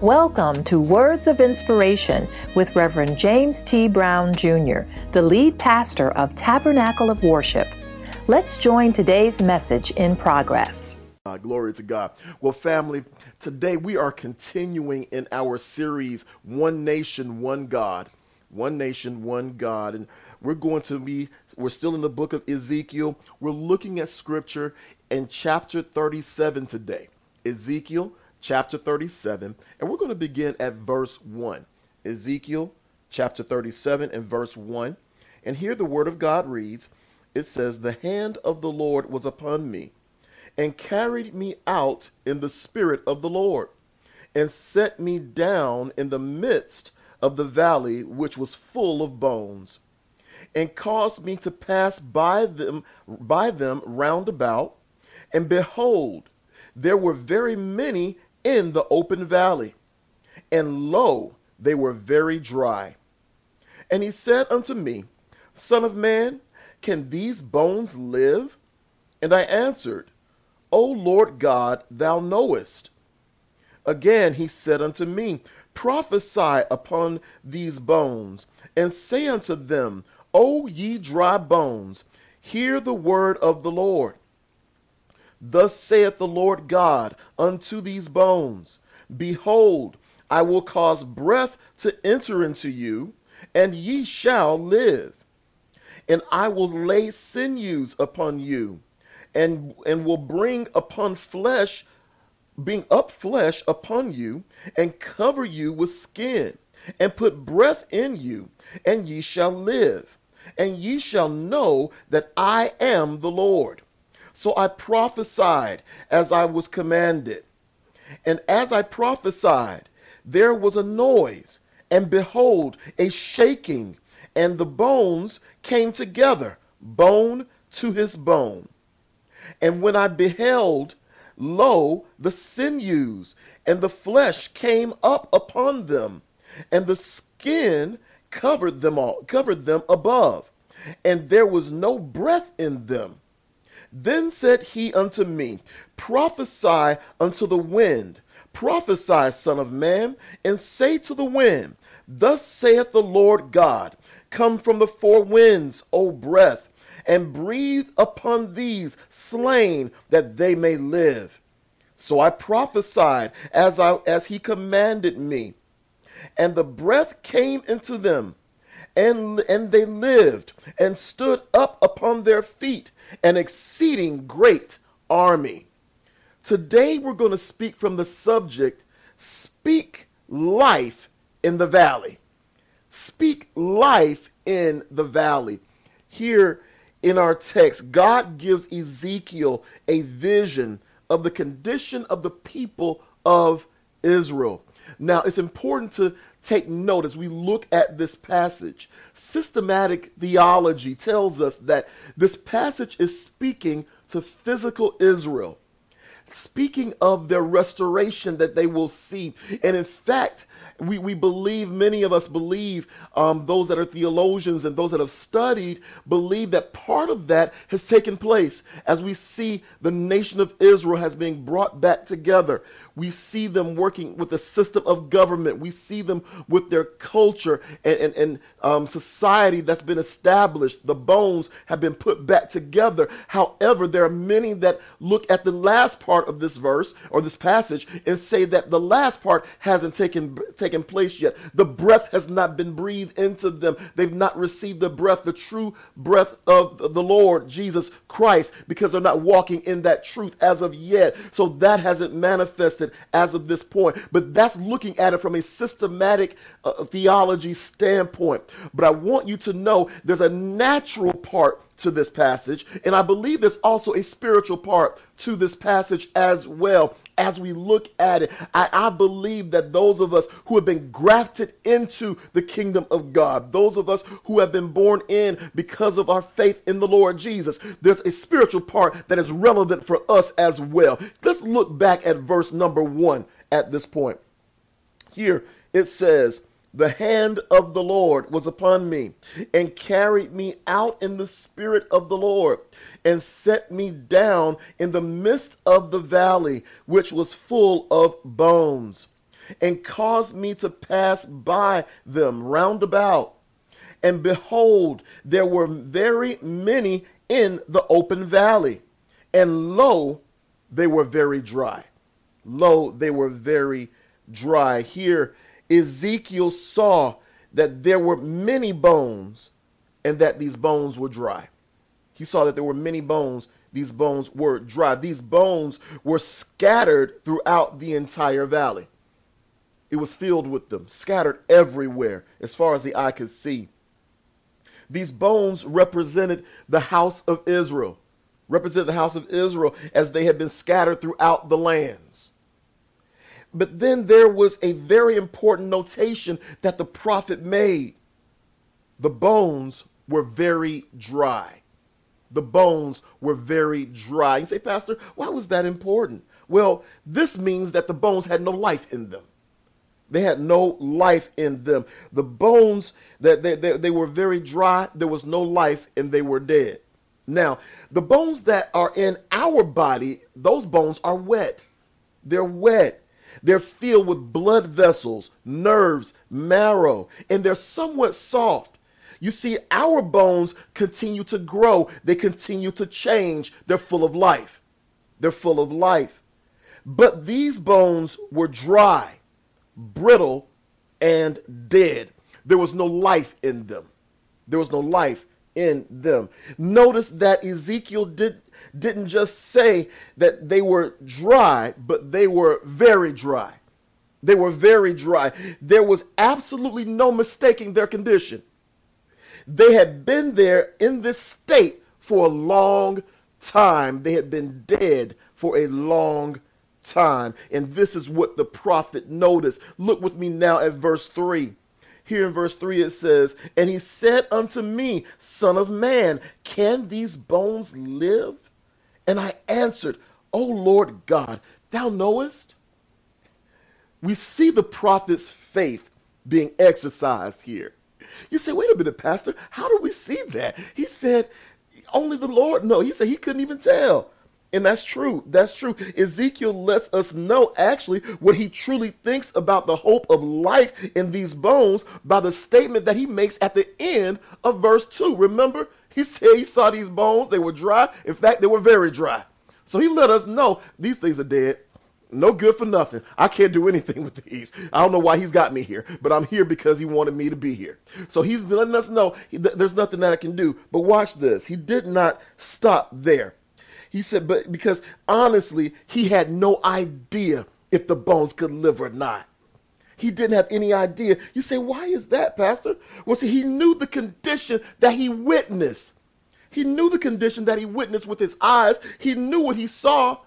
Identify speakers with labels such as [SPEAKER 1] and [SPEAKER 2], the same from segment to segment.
[SPEAKER 1] Welcome to Words of Inspiration with Reverend James T. Brown Jr., the lead pastor of Tabernacle of Worship. Let's join today's message in progress.
[SPEAKER 2] Uh, glory to God. Well, family, today we are continuing in our series, One Nation, One God. One Nation, One God. And we're going to be, we're still in the book of Ezekiel. We're looking at scripture in chapter 37 today. Ezekiel chapter 37, and we're going to begin at verse 1. Ezekiel chapter 37 and verse 1. And here the word of God reads It says, The hand of the Lord was upon me, and carried me out in the spirit of the Lord, and set me down in the midst of the valley which was full of bones, and caused me to pass by them by them round about, and behold, there were very many in the open valley. And lo, they were very dry. And he said unto me, Son of man, can these bones live? And I answered, O Lord God, thou knowest. Again he said unto me, Prophesy upon these bones, and say unto them, O ye dry bones, hear the word of the Lord. Thus saith the Lord God unto these bones Behold, I will cause breath to enter into you, and ye shall live. And I will lay sinews upon you, and, and will bring upon flesh, bring up flesh upon you, and cover you with skin, and put breath in you, and ye shall live. And ye shall know that I am the Lord. So I prophesied as I was commanded. And as I prophesied, there was a noise, and behold, a shaking, and the bones came together, bone to his bone. And when I beheld, lo, the sinews and the flesh came up upon them, and the skin covered them all, covered them above, and there was no breath in them. Then said he unto me, Prophesy unto the wind, prophesy, Son of Man, and say to the wind, Thus saith the Lord God, Come from the four winds, O breath, and breathe upon these slain, that they may live. So I prophesied as I as he commanded me, and the breath came into them, and and they lived and stood up upon their feet an exceeding great army. Today we're going to speak from the subject Speak Life in the Valley. Speak life in the valley. Here in our text, God gives Ezekiel a vision of the condition of the people of Israel. Now, it's important to take note as we look at this passage. Systematic theology tells us that this passage is speaking to physical Israel, speaking of their restoration that they will see. And in fact, we, we believe, many of us believe, um, those that are theologians and those that have studied believe that part of that has taken place as we see the nation of Israel has been brought back together. We see them working with the system of government. We see them with their culture and, and, and um, society that's been established. The bones have been put back together. However, there are many that look at the last part of this verse or this passage and say that the last part hasn't taken, taken place yet. The breath has not been breathed into them. They've not received the breath, the true breath of the Lord Jesus Christ, because they're not walking in that truth as of yet. So that hasn't manifested as of this point. But that's looking at it from a systematic uh, theology standpoint. But I want you to know there's a natural part to this passage, and I believe there's also a spiritual part to this passage as well as we look at it. I, I, believe that those of us who have been grafted into the kingdom of God, those of us who have been born in because of our faith in the Lord Jesus, there's a spiritual part that is relevant for us as well. Let's look back at verse number one at this point. Here it says, the hand of the Lord was upon me and carried me out in the spirit of the Lord and set me down in the midst of the valley, which was full of bones. and caused me to pass by them round about. And behold, there were very many in the open valley. And lo, they were very dry. Lo, they were very dry. Here, Ezekiel saw that there were many bones and that these bones were dry. He saw that there were many bones. These bones were dry. These bones were scattered throughout the entire valley. It was filled with them, scattered everywhere as far as the eye could see. These bones represented the house of Israel, represented the house of Israel as they had been scattered throughout the lands. But then there was a very important notation that the prophet made. The bones were very dry. The bones were very dry. You say, Pastor, why was that important? Well, this means that the bones had no life in them. They had no life in them. The bones that they, they, they, were very dry, there was no life, and they were dead. Now, the bones that are in our body, those bones are wet. They're wet. They're filled with blood vessels, nerves, marrow, and they're somewhat soft. You see, our bones continue to grow, they continue to change. They're full of life. They're full of life. But these bones were dry brittle, and dead. There was no life in them. There was no life in them. Notice that Ezekiel did, didn't just say that they were dry, but they were very dry. They were very dry. There was absolutely no mistaking their condition. They had been there in this state for a long time. They had been dead for a long time. And this is what the prophet noticed. Look with me now at verse 3. Here in verse 3 it says, And he said unto me, Son of man, can these bones live? And I answered, O Lord God, thou knowest. We see the prophet's faith being exercised here. You say, wait a minute, Pastor, how do we see that? He said, only the Lord knows. He said he couldn't even tell. And that's true. That's true. Ezekiel lets us know actually what he truly thinks about the hope of life in these bones by the statement that he makes at the end of verse 2. Remember, he said he saw these bones, they were dry. In fact, they were very dry. So he let us know these things are dead. No good for nothing. I can't do anything with these. I don't know why he's got me here, but I'm here because he wanted me to be here. So he's letting us know there's nothing that I can do. But watch this. He did not stop there. He said, but because honestly, he had no idea if the bones could live or not. He didn't have any idea. You say, why is that, Pastor? Well, see, he knew the condition that he witnessed. He knew the condition that he witnessed with his eyes. He knew what he saw,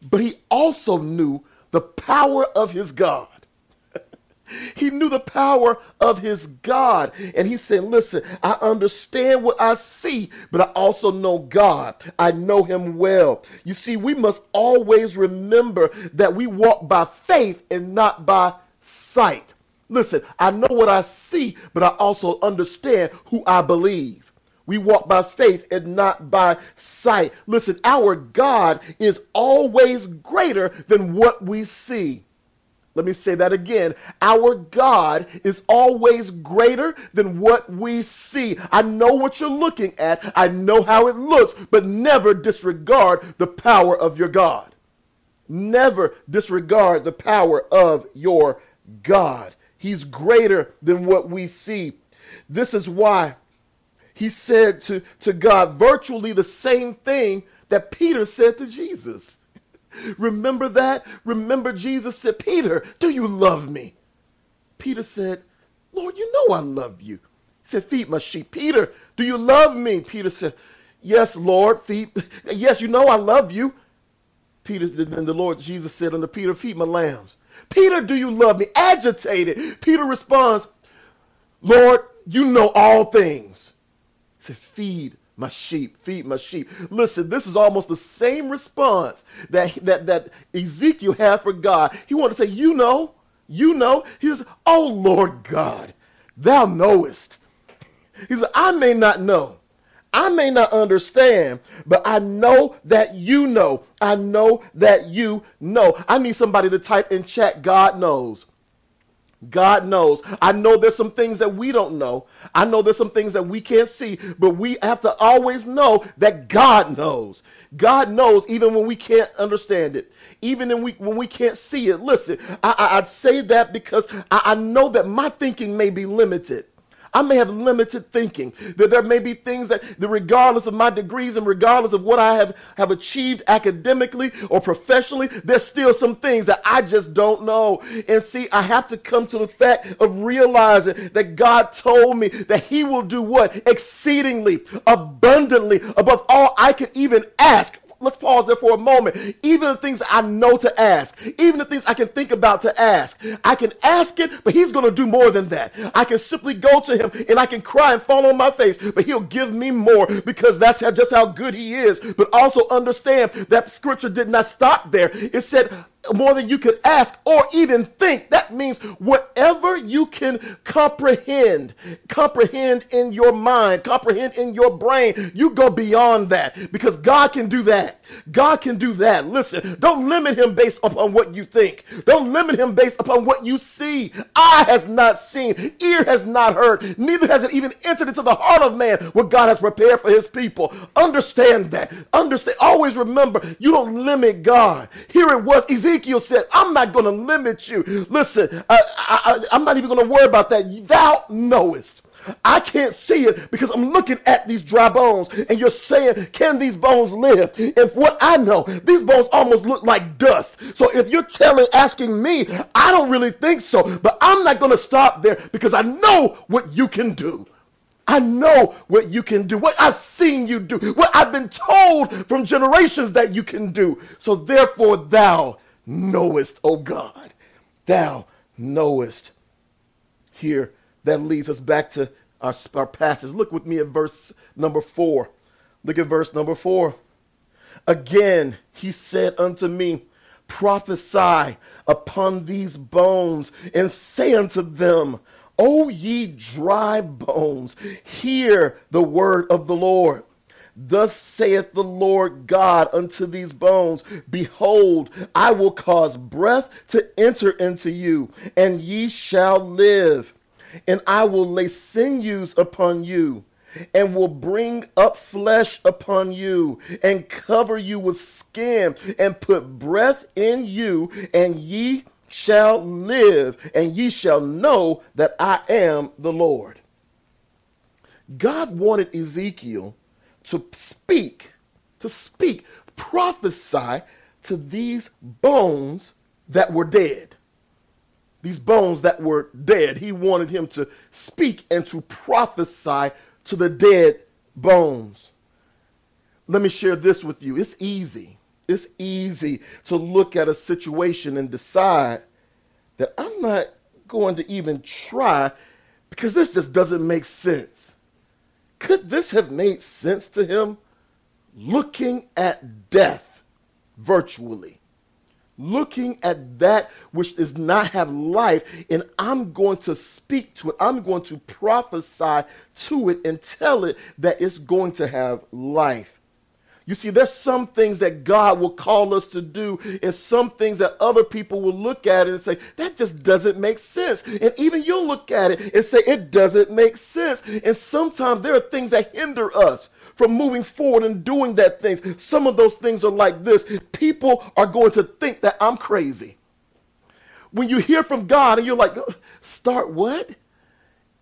[SPEAKER 2] but he also knew the power of his God. He knew the power of his God. And he said, Listen, I understand what I see, but I also know God. I know him well. You see, we must always remember that we walk by faith and not by sight. Listen, I know what I see, but I also understand who I believe. We walk by faith and not by sight. Listen, our God is always greater than what we see. Let me say that again. Our God is always greater than what we see. I know what you're looking at. I know how it looks, but never disregard the power of your God. Never disregard the power of your God. He's greater than what we see. This is why he said to, to God virtually the same thing that Peter said to Jesus. Remember that? Remember Jesus said, Peter, do you love me? Peter said, Lord, you know I love you. He said, feed my sheep. Peter, do you love me? Peter said, yes, Lord, feed. Yes, you know I love you. Peter, then the Lord Jesus said unto Peter, feed my lambs. Peter, do you love me? Agitated. Peter responds, Lord, you know all things. He feed my sheep, feed my sheep. Listen, this is almost the same response that, that, that Ezekiel had for God. He wanted to say, You know, you know. He says, Oh Lord God, thou knowest. He said, I may not know. I may not understand, but I know that you know. I know that you know. I need somebody to type in chat, God knows. God knows. I know there's some things that we don't know. I know there's some things that we can't see, but we have to always know that God knows. God knows even when we can't understand it, even when we, when we can't see it. Listen, I, I, would say that because I, I know that my thinking may be limited. I may have limited thinking. That there may be things that, that, regardless of my degrees and regardless of what I have, have achieved academically or professionally, there's still some things that I just don't know. And see, I have to come to the fact of realizing that God told me that He will do what? Exceedingly, abundantly, above all I could even ask let's pause there for a moment. Even the things I know to ask, even the things I can think about to ask, I can ask it, but he's going to do more than that. I can simply go to him and I can cry and fall on my face, but he'll give me more because that's how, just how good he is. But also understand that scripture did not stop there. It said, more than you could ask or even think. That means whatever you can comprehend, comprehend in your mind, comprehend in your brain, you go beyond that because God can do that. God can do that. Listen, don't limit him based upon what you think. Don't limit him based upon what you see. Eye has not seen, ear has not heard, neither has it even entered into the heart of man what God has prepared for his people. Understand that. Understand. Always remember, you don't limit God. Here it was, Ezekiel said, I'm not going to limit you. Listen, I, I'm not even going to worry about that. Thou knowest. I can't see it because I'm looking at these dry bones and you're saying, can these bones live? And what I know, these bones almost look like dust. So if you're telling, asking me, I don't really think so, but I'm not going to stop there because I know what you can do. I know what you can do, what I've seen you do, what I've been told from generations that you can do. So therefore, thou knowest, O God, thou knowest. Here, that leads us back to our, our passage. Look with me at verse number four. Look at verse number four. Again, he said unto me, Prophesy upon these bones, and say unto them, O ye dry bones, hear the word of the Lord. Thus saith the Lord God unto these bones Behold, I will cause breath to enter into you, and ye shall live and I will lay sinews upon you, and will bring up flesh upon you, and cover you with skin, and put breath in you, and ye shall live, and ye shall know that I am the Lord. God wanted Ezekiel to speak, to speak, prophesy to these bones that were dead these bones that were dead. He wanted him to speak and to prophesy to the dead bones. Let me share this with you. It's easy. It's easy to look at a situation and decide that I'm not going to even try because this just doesn't make sense. Could this have made sense to him? Looking at death virtually looking at that which does not have life, and I'm going to speak to it. I'm going to prophesy to it and tell it that it's going to have life. You see, there's some things that God will call us to do, and some things that other people will look at it and say, that just doesn't make sense. And even you'll look at it and say, it doesn't make sense. And sometimes there are things that hinder us from moving forward and doing that things. Some of those things are like this. People are going to think that I'm crazy. When you hear from God and you're like, uh, start what?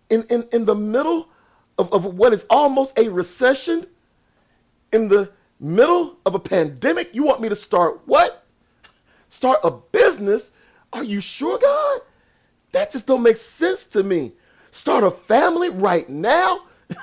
[SPEAKER 2] In, in, in the middle of, of what is almost a recession, in the middle of a pandemic, you want me to start what? Start a business? Are you sure, God? That just don't make sense to me. Start a family right now?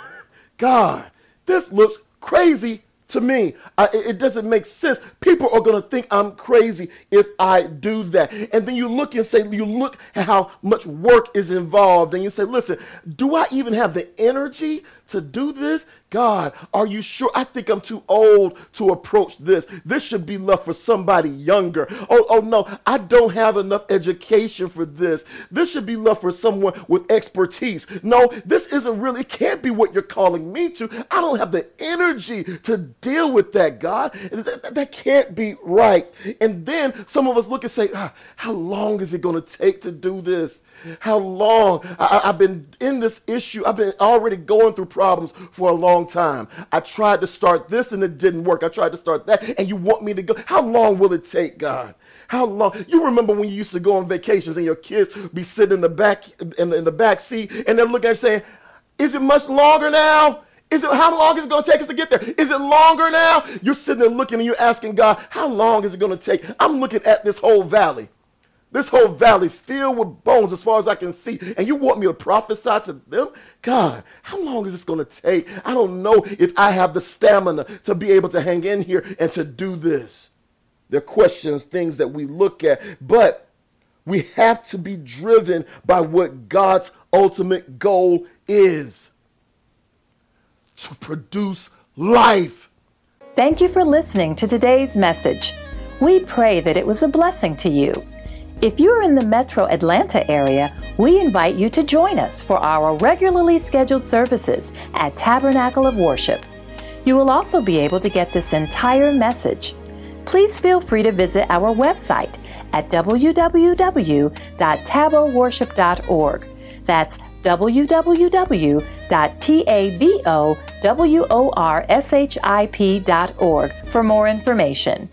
[SPEAKER 2] God, this looks crazy to me. I, it doesn't make sense. People are going to think I'm crazy if I do that. And then you look and say, you look at how much work is involved, and you say, listen, do I even have the energy to do this? God, are you sure? I think I'm too old to approach this. This should be left for somebody younger. Oh, oh no, I don't have enough education for this. This should be left for someone with expertise. No, this isn't really, it can't be what you're calling me to. I don't have the energy to deal with that, God. That, that can't be right. And then some of us look and say, ah, how long is it going to take to do this? How long I, have been in this issue. I've been already going through problems for a long time. I tried to start this and it didn't work. I tried to start that and you want me to go. How long will it take, God? How long? You remember when you used to go on vacations and your kids be sitting in the back in the, in the back seat and they're looking at you saying, "Is it much longer now?" Is it how long is it going to take us to get there? Is it longer now? You're sitting there looking and you're asking God, how long is it going to take? I'm looking at this whole valley. This whole valley filled with bones as far as I can see. And you want me to prophesy to them? God, how long is this going to take? I don't know if I have the stamina to be able to hang in here and to do this. They're questions, things that we look at, but we have to be driven by what God's ultimate goal is to produce life.
[SPEAKER 1] Thank you for listening to today's message. We pray that it was a blessing to you. If you're in the metro Atlanta area, we invite you to join us for our regularly scheduled services at Tabernacle of Worship. You will also be able to get this entire message. Please feel free to visit our website at www.taboworship.org. That's www.taboworship.org for more information.